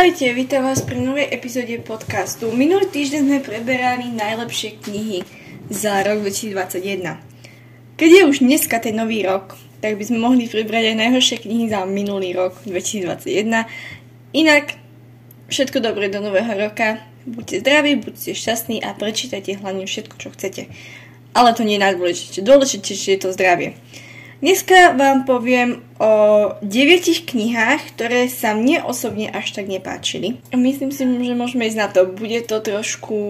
Ahojte, vítam vás pri novej epizóde podcastu. Minulý týždeň sme preberali najlepšie knihy za rok 2021. Keď je už dneska ten nový rok, tak by sme mohli prebrať aj najhoršie knihy za minulý rok 2021. Inak, všetko dobré do nového roka. Buďte zdraví, buďte šťastní a prečítajte hlavne všetko, čo chcete. Ale to nie je najdôležitejšie. Dôležitejšie je to zdravie. Dneska vám poviem o deviatich knihách, ktoré sa mne osobne až tak nepáčili. Myslím si, že môžeme ísť na to. Bude to trošku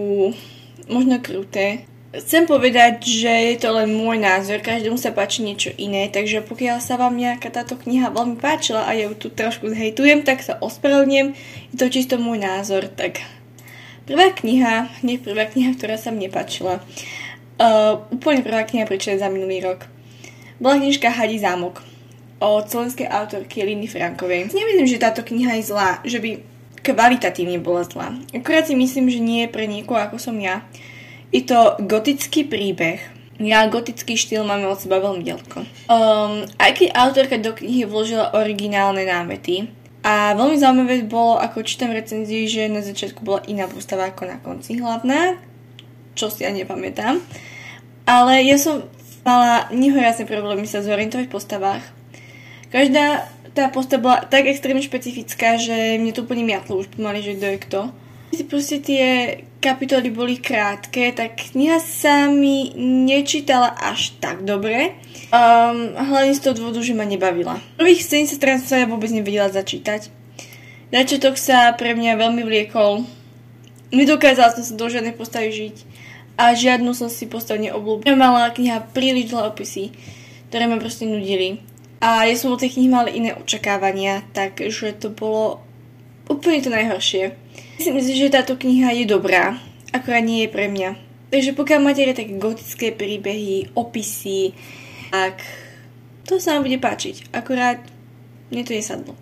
možno kruté. Chcem povedať, že je to len môj názor, každému sa páči niečo iné, takže pokiaľ sa vám nejaká táto kniha veľmi páčila a ja ju tu trošku zhejtujem, tak sa ospravedlňujem, je to čisto môj názor, tak prvá kniha, nie prvá kniha, ktorá sa mne páčila. Uh, úplne prvá kniha prečo za minulý rok bola knižka Hadí zámok od slovenskej autorky Liny Frankovej. Nemyslím, že táto kniha je zlá, že by kvalitatívne bola zlá. Akurát si myslím, že nie je pre niekoho ako som ja. Je to gotický príbeh. Ja gotický štýl máme od seba veľmi ďaleko. Um, aj keď autorka do knihy vložila originálne námety, a veľmi zaujímavé bolo, ako čítam recenzii, že na začiatku bola iná postava ako na konci hlavná, čo si ja nepamätám. Ale ja som mala nehorázne problémy sa zorientovať v postavách. Každá tá postava bola tak extrémne špecifická, že mne to úplne miatlo už pomaly, že kto je kto. Proste tie kapitoly boli krátke, tak kniha sa mi nečítala až tak dobre. Um, hlavne z toho dôvodu, že ma nebavila. Prvých 70 strán sa ja vôbec nevedela začítať. Začiatok sa pre mňa veľmi vliekol. Nedokázala som sa do žiadnej postavy žiť a žiadnu som si postavu neobľúbila. Mala kniha príliš dlhé opisy, ktoré ma proste nudili. A ja som od tej knihy mala iné očakávania, takže to bolo úplne to najhoršie. Myslím si, že táto kniha je dobrá, akorát nie je pre mňa. Takže pokiaľ máte také gotické príbehy, opisy, tak to sa vám bude páčiť. Akorát mne to nesadlo.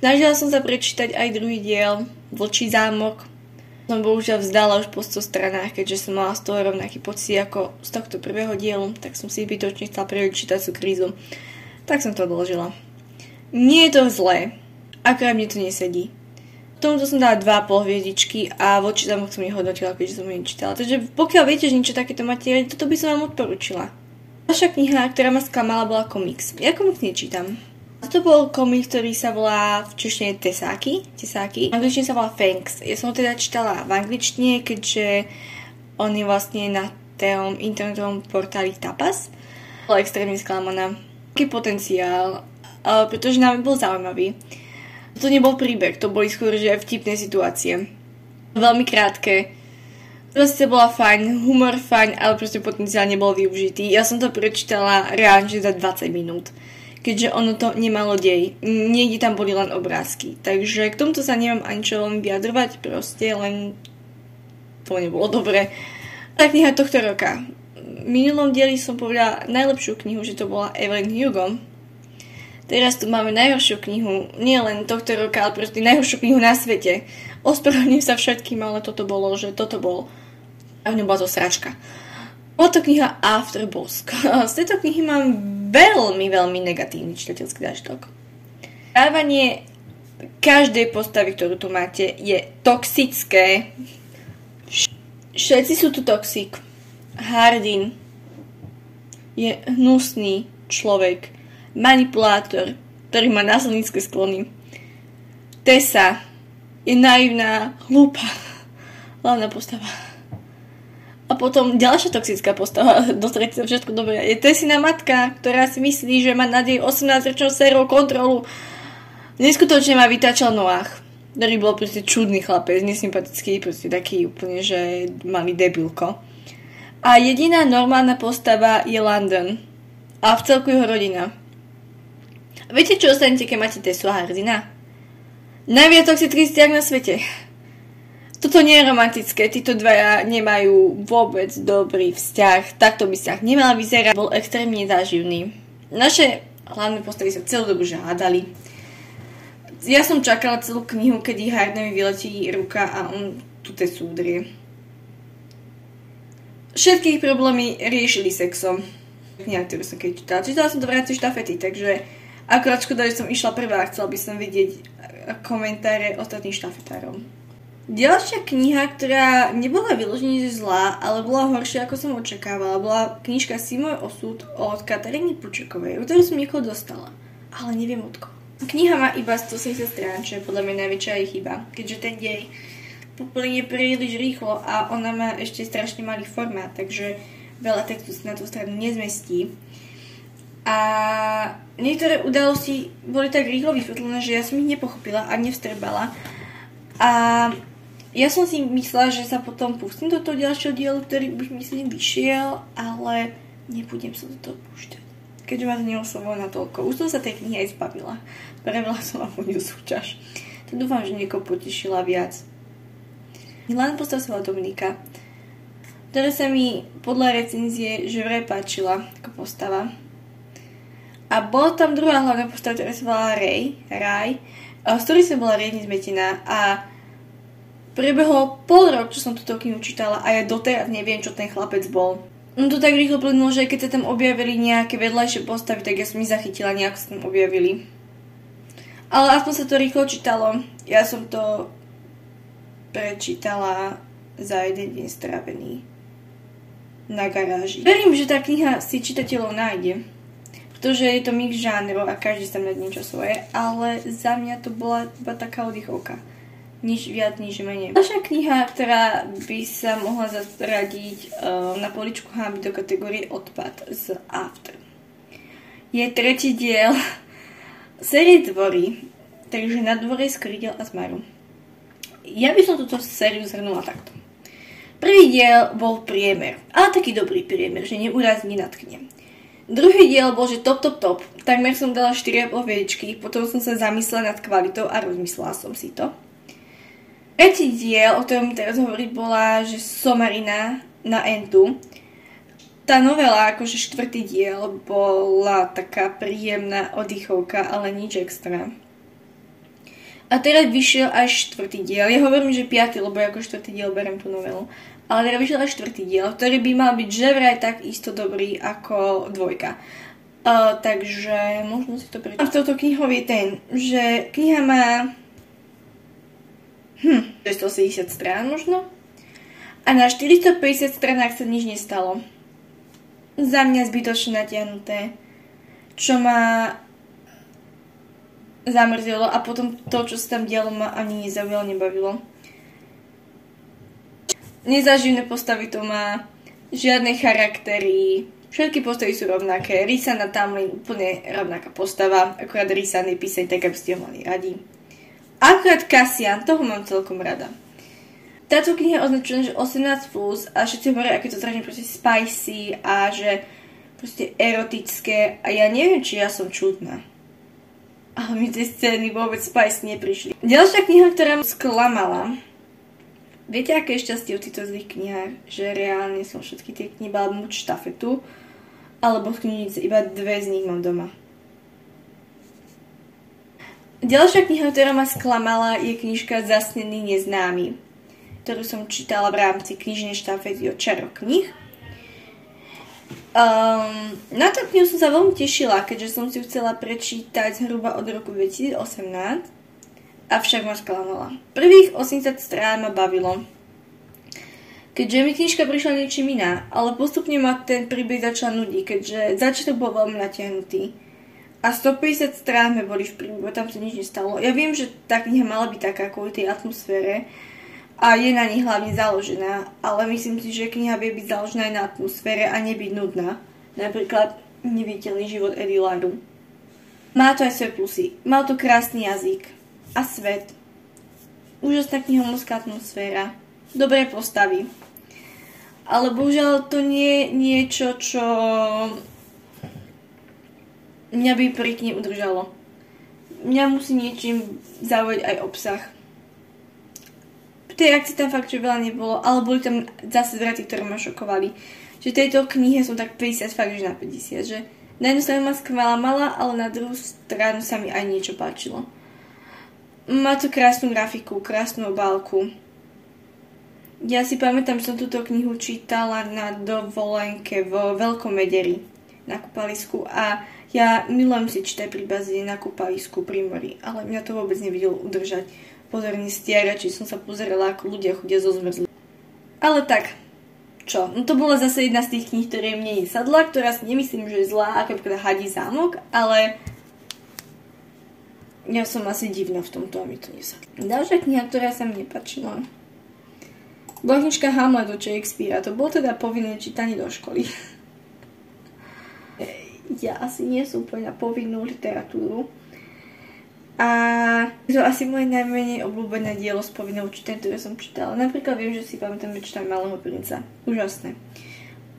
Snažila som sa prečítať aj druhý diel, Vlčí zámok, som bohužiaľ vzdala už po 100 stranách, keďže som mala z toho rovnaký pocit ako z tohto prvého dielu, tak som si bytočne chcela prečítať sú krízu. Tak som to odložila. Nie je to zlé, akorát mne to nesedí. Tomuto som dala 2,5 hviezdičky a voči zamok som nehodnotila, keďže som ju nečítala. Takže pokiaľ viete, že niečo takéto máte, toto by som vám odporúčila. Ďalšia kniha, ktorá ma sklamala, bola komiks. Ja komiks nečítam. To bol komik, ktorý sa volá v češtine Tesáky. Tesáky. V angličtine sa volá Fanks. Ja som ho teda čítala v angličtine, keďže on je vlastne na tom internetovom portáli Tapas. Bola extrémne sklamaná. Aký potenciál, pretože nám bol zaujímavý. To nebol príbeh, to boli skôr že vtipné situácie. Veľmi krátke. Proste bola fajn, humor fajn, ale proste potenciál nebol využitý. Ja som to prečítala reálne za 20 minút keďže ono to nemalo dej. Niekde tam boli len obrázky. Takže k tomuto sa nemám ani čo len vyjadrovať, proste len to nebolo dobre. Tá kniha tohto roka. V minulom dieli som povedala najlepšiu knihu, že to bola Evelyn Hugo. Teraz tu máme najhoršiu knihu, nie len tohto roka, ale proste najhoršiu knihu na svete. Ospravedlňujem sa všetkým, ale toto bolo, že toto bol... A v ňom bola to sračka. Bola to kniha Afterbosk. Z tejto knihy mám veľmi, veľmi negatívny čitateľský zážitok. Správanie každej postavy, ktorú tu máte, je toxické. Všetci sú tu toxik. Hardin je hnusný človek, manipulátor, ktorý má násilnícke sklony. Tessa je naivná, hlúpa, hlavná postava. A potom ďalšia toxická postava do sa všetko dobré. Je Tesina matka, ktorá si myslí, že má nad jej 18-ročnou sérou kontrolu. Neskutočne ma vytáčal Noach, ktorý bol proste čudný chlapec, nesympatický, proste taký úplne, že malý debilko. A jediná normálna postava je London. A v celku jeho rodina. Viete, čo ostanete, keď máte Tesu a Hardina? Najviac toxický vzťah na svete. Toto nie je romantické, títo dvaja nemajú vôbec dobrý vzťah, takto by vzťah nemal vyzerať, bol extrémne záživný. Naše hlavné postavy sa celú dobu že hádali. Ja som čakala celú knihu, kedy Hardnovi vyletí ruka a on tu te súdrie. Všetky ich problémy riešili sexom. Kniha, ktorú som keď čítala. Čítala som to v štafety, takže Akurát škoda, že som išla prvá a chcela by som vidieť komentáre ostatných štafetárov. Ďalšia kniha, ktorá nebola vyložený zlá, ale bola horšia, ako som očakávala, bola knižka Si môj osud od Kataríny Pučekovej, ktorú som niekoho dostala, ale neviem od koho. Kniha má iba 170 strán, čo je podľa mňa najväčšia jej chyba, keďže ten dej poplynie príliš rýchlo a ona má ešte strašne malý formát, takže veľa textu sa na tú stranu nezmestí. A niektoré udalosti boli tak rýchlo vysvetlené, že ja som ich nepochopila a nevstrebala. A ja som si myslela, že sa potom pustím do toho ďalšieho dielu, ktorý už myslím vyšiel, ale nebudem sa do toho púšťať. Keďže ma to neoslovilo na toľko. Už som sa tej knihy aj zbavila. Prevela som vám ňu súťaž. Tak dúfam, že niekoho potešila viac. Postav sa Dominika, ktorá sa mi podľa recenzie že vraj páčila ako postava. A bola tam druhá hlavná postava, ktorá sa volala Ray, Ray, z ktorej som bola riadne zmetená a prebehlo pol rok, čo som túto knihu čítala a ja doteraz neviem, čo ten chlapec bol. No to tak rýchlo plynulo, že keď sa tam objavili nejaké vedľajšie postavy, tak ja som ich zachytila, nejako sa tam objavili. Ale aspoň sa to rýchlo čítalo. Ja som to prečítala za jeden deň strávený na garáži. Verím, že tá kniha si čitateľov nájde pretože je to mix žánrov a každý sa nad niečo svoje, ale za mňa to bola iba taká oddychovka. Nič viac, nič menej. Ďalšia kniha, ktorá by sa mohla zaradiť uh, na poličku háby do kategórie odpad z After. Je tretí diel série Dvory, takže na dvore skrydiel a zmaru. Ja by som túto sériu zhrnula takto. Prvý diel bol priemer, ale taký dobrý priemer, že neurazí, nenatkne. Druhý diel bol, že top, top, top. Takmer som dala 4,5 hviezdičky, potom som sa zamyslela nad kvalitou a rozmyslela som si to. Tretí diel, o ktorom teraz hovoriť, bola, že Somarina na Entu. Tá novela, akože štvrtý diel, bola taká príjemná oddychovka, ale nič extra. A teraz vyšiel až štvrtý diel. Ja hovorím, že piatý, lebo ako štvrtý diel berem tú novelu ale teda vyšiel aj štvrtý diel, ktorý by mal byť že vraj tak isto dobrý ako dvojka. Uh, takže možno si to prečítať. A v touto knihou je ten, že kniha má hm, 180 strán možno a na 450 stranách sa nič nestalo. Za mňa zbytočne natiahnuté, čo ma zamrzelo a potom to, čo sa tam dialo, ma ani nezaujalo, nebavilo. Nezaživné postavy to má, žiadne charaktery, všetky postavy sú rovnaké. Risa na Tamlin úplne rovnaká postava, akurát Risa nepísať tak, aby ste ho mali radi. Akurát Cassian, toho mám celkom rada. Táto kniha je označená, že 18+, plus a všetci hovoria, aké to strašne proste spicy a že proste erotické a ja neviem, či ja som čudná. Ale mi tie scény vôbec spicy neprišli. Ďalšia kniha, ktorá ma sklamala, Viete, aké je šťastie v týchto zlých knihách? Že reálne som všetky tie knihy bala buď štafetu, alebo z knižnice, iba dve z nich mám doma. Ďalšia kniha, ktorá ma sklamala, je knižka Zasnený neznámy, ktorú som čítala v rámci knižnej štafety od Čaro knih. Um, na tú knihu som sa veľmi tešila, keďže som si ju chcela prečítať zhruba od roku 2018 avšak ma sklamala. Prvých 80 strán ma bavilo, keďže mi knižka prišla niečím iná, ale postupne ma ten príbeh začal nudiť, keďže začiatok bol veľmi natiahnutý. A 150 strán sme boli v príbehu, tam sa nič nestalo. Ja viem, že tá kniha mala byť taká kvôli tej atmosfére a je na nich hlavne založená, ale myslím si, že kniha vie byť založená aj na atmosfére a nebyť nudná. Napríklad Neviditeľný život Eddie Laru. Má to aj svoje plusy. Mal to krásny jazyk a svet. Úžasná knihomorská atmosféra. Dobré postavy. Ale bohužiaľ to nie je niečo, čo mňa by pri knihe udržalo. Mňa musí niečím zaujať aj obsah. V tej akcii tam fakt, že veľa nebolo, ale boli tam zase zvraty, ktoré ma šokovali. Že tejto knihe som tak 50 fakt, že na 50, že na jednu stranu ma skvelá mala, ale na druhú stranu sa mi aj niečo páčilo. Má to krásnu grafiku, krásnu obálku. Ja si pamätám, že som túto knihu čítala na dovolenke vo Veľkom Mederi. na kúpalisku a ja milujem si čítať pri bazíne na kúpalisku pri mori, ale mňa to vôbec nevidel udržať pozorne stiera, či som sa pozerala, ako ľudia chudia zo zmrzli. Ale tak, čo? No to bola zase jedna z tých kníh, ktoré mne nesadla, ktorá si nemyslím, že je zlá, ako napríklad Hadí zámok, ale ja som asi divná v tomto a mi to nesadlo. Ďalšia kniha, ktorá sa mi nepačila, bola knižka Hamlet od Shakespearea. To bolo teda povinné čítanie do školy. ja asi nie som úplne na povinnú literatúru. A to asi moje najmenej obľúbené dielo z povinného čítania, ktoré som čítala. Napríklad viem, že si pamätám, že čítam Malého princa. Úžasné.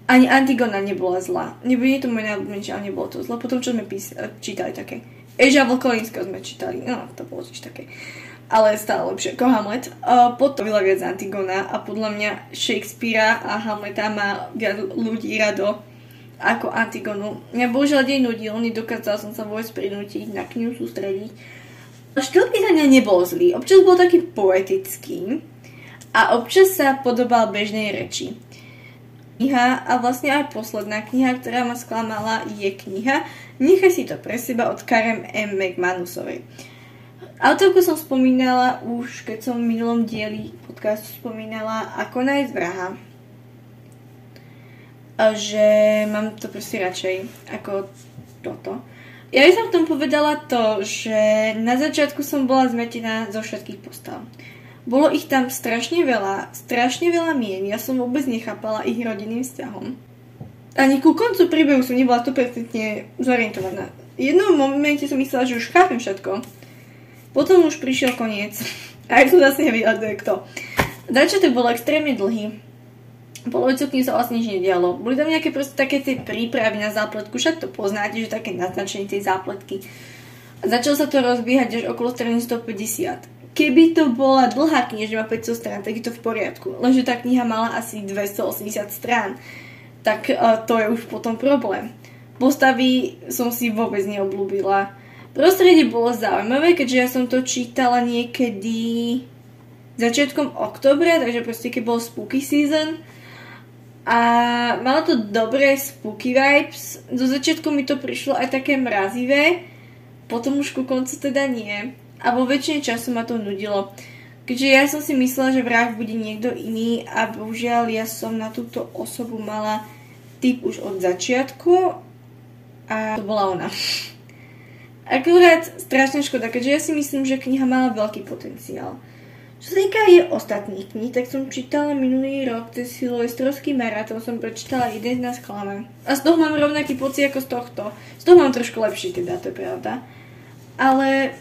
Ani Antigona nebola zlá. Nebude to moje najobľúbenejšie, ale nebolo to zlé. Potom, čo sme pís- čítali také. Eža Vlkolinského sme čítali. No, to bolo tiež také. Ale stále lepšie ako Hamlet. Uh, potom veľa viac Antigona a podľa mňa Shakespearea a Hamleta má viac ľudí rado ako Antigonu. Mňa bohužiaľ deň nudil, nedokázala som sa vôbec prinútiť na knihu sústrediť Štýl písania nebol zlý, občas bol taký poetický a občas sa podobal bežnej reči. Kniha a vlastne aj posledná kniha, ktorá ma sklamala, je kniha Nechaj si to pre seba od Karen M. McManusovej. Autorku som spomínala už, keď som v minulom dieli podcastu spomínala ako nájsť vraha. Že mám to proste radšej ako toto. Ja by som v tom povedala to, že na začiatku som bola zmetená zo všetkých postav. Bolo ich tam strašne veľa, strašne veľa mien, ja som vôbec nechápala ich rodinným vzťahom. Ani ku koncu príbehu som nebola 100% zorientovaná. V jednom momente som myslela, že už chápem všetko. Potom už prišiel koniec. A aj tu zase nevedela, kto je kto. Začiatok bol extrémne dlhý polovicu kým sa vlastne nič nedialo. Boli tam nejaké proste také tie prípravy na zápletku, však to poznáte, že také naznačenie tej zápletky. A začalo sa to rozbiehať až okolo strany 150. Keby to bola dlhá má 500 strán, tak je to v poriadku. Lenže tá kniha mala asi 280 strán. Tak uh, to je už potom problém. Postavy som si vôbec neoblúbila. Prostredie bolo zaujímavé, keďže ja som to čítala niekedy začiatkom oktobra, takže proste keď bol spooky season, a malo to dobré spooky vibes. Do začiatku mi to prišlo aj také mrazivé, potom už ku koncu teda nie. A vo väčšine času ma to nudilo. Keďže ja som si myslela, že vrah bude niekto iný a bohužiaľ ja som na túto osobu mala typ už od začiatku a to bola ona. Akurát strašná škoda, keďže ja si myslím, že kniha mala veľký potenciál. Čo sa týka je ostatných kníh, tak som čítala minulý rok cez Silvestrovský maratón, som prečítala jeden z nás klame. A z toho mám rovnaký pocit ako z tohto. Z toho mám trošku lepší teda, to je pravda. Ale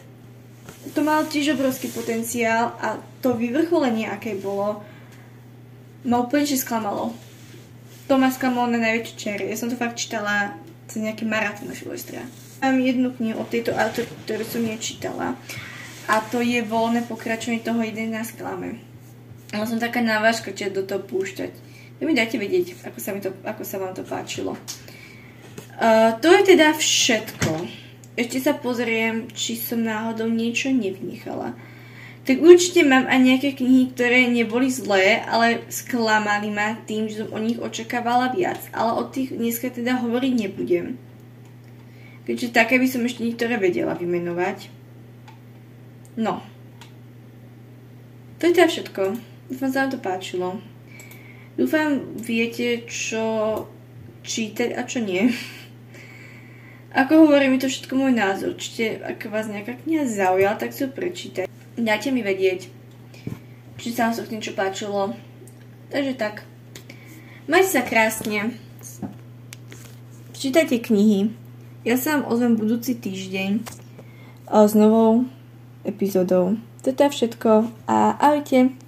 to mal tiež obrovský potenciál a to vyvrcholenie, aké bolo, ma úplne že sklamalo. To ma sklamalo na najväčšie čere. Ja som to fakt čítala cez nejaký maratón Silvestra. Mám jednu knihu od tejto autorky, ktorú som nečítala a to je voľné pokračovanie toho 11 klame. Ale som taká návažka, či do toho púšťať. Vy mi dajte vedieť, ako sa, mi to, ako sa vám to páčilo. Uh, to je teda všetko. Ešte sa pozriem, či som náhodou niečo nevynechala. Tak určite mám aj nejaké knihy, ktoré neboli zlé, ale sklamali ma tým, že som o nich očakávala viac. Ale o tých dneska teda hovoriť nebudem. Keďže také by som ešte niektoré vedela vymenovať. No. To je teda všetko. Dúfam, sa vám to páčilo. Dúfam, viete, čo čítať a čo nie. Ako hovorím, je to všetko môj názor. Určite, ak vás nejaká kniha zaujala, tak si ju prečítaj. Dajte mi vedieť, či sa vám to niečo páčilo. Takže tak. Majte sa krásne. Čítajte knihy. Ja sa vám ozvem budúci týždeň s novou epizódou. To je všetko a ahojte!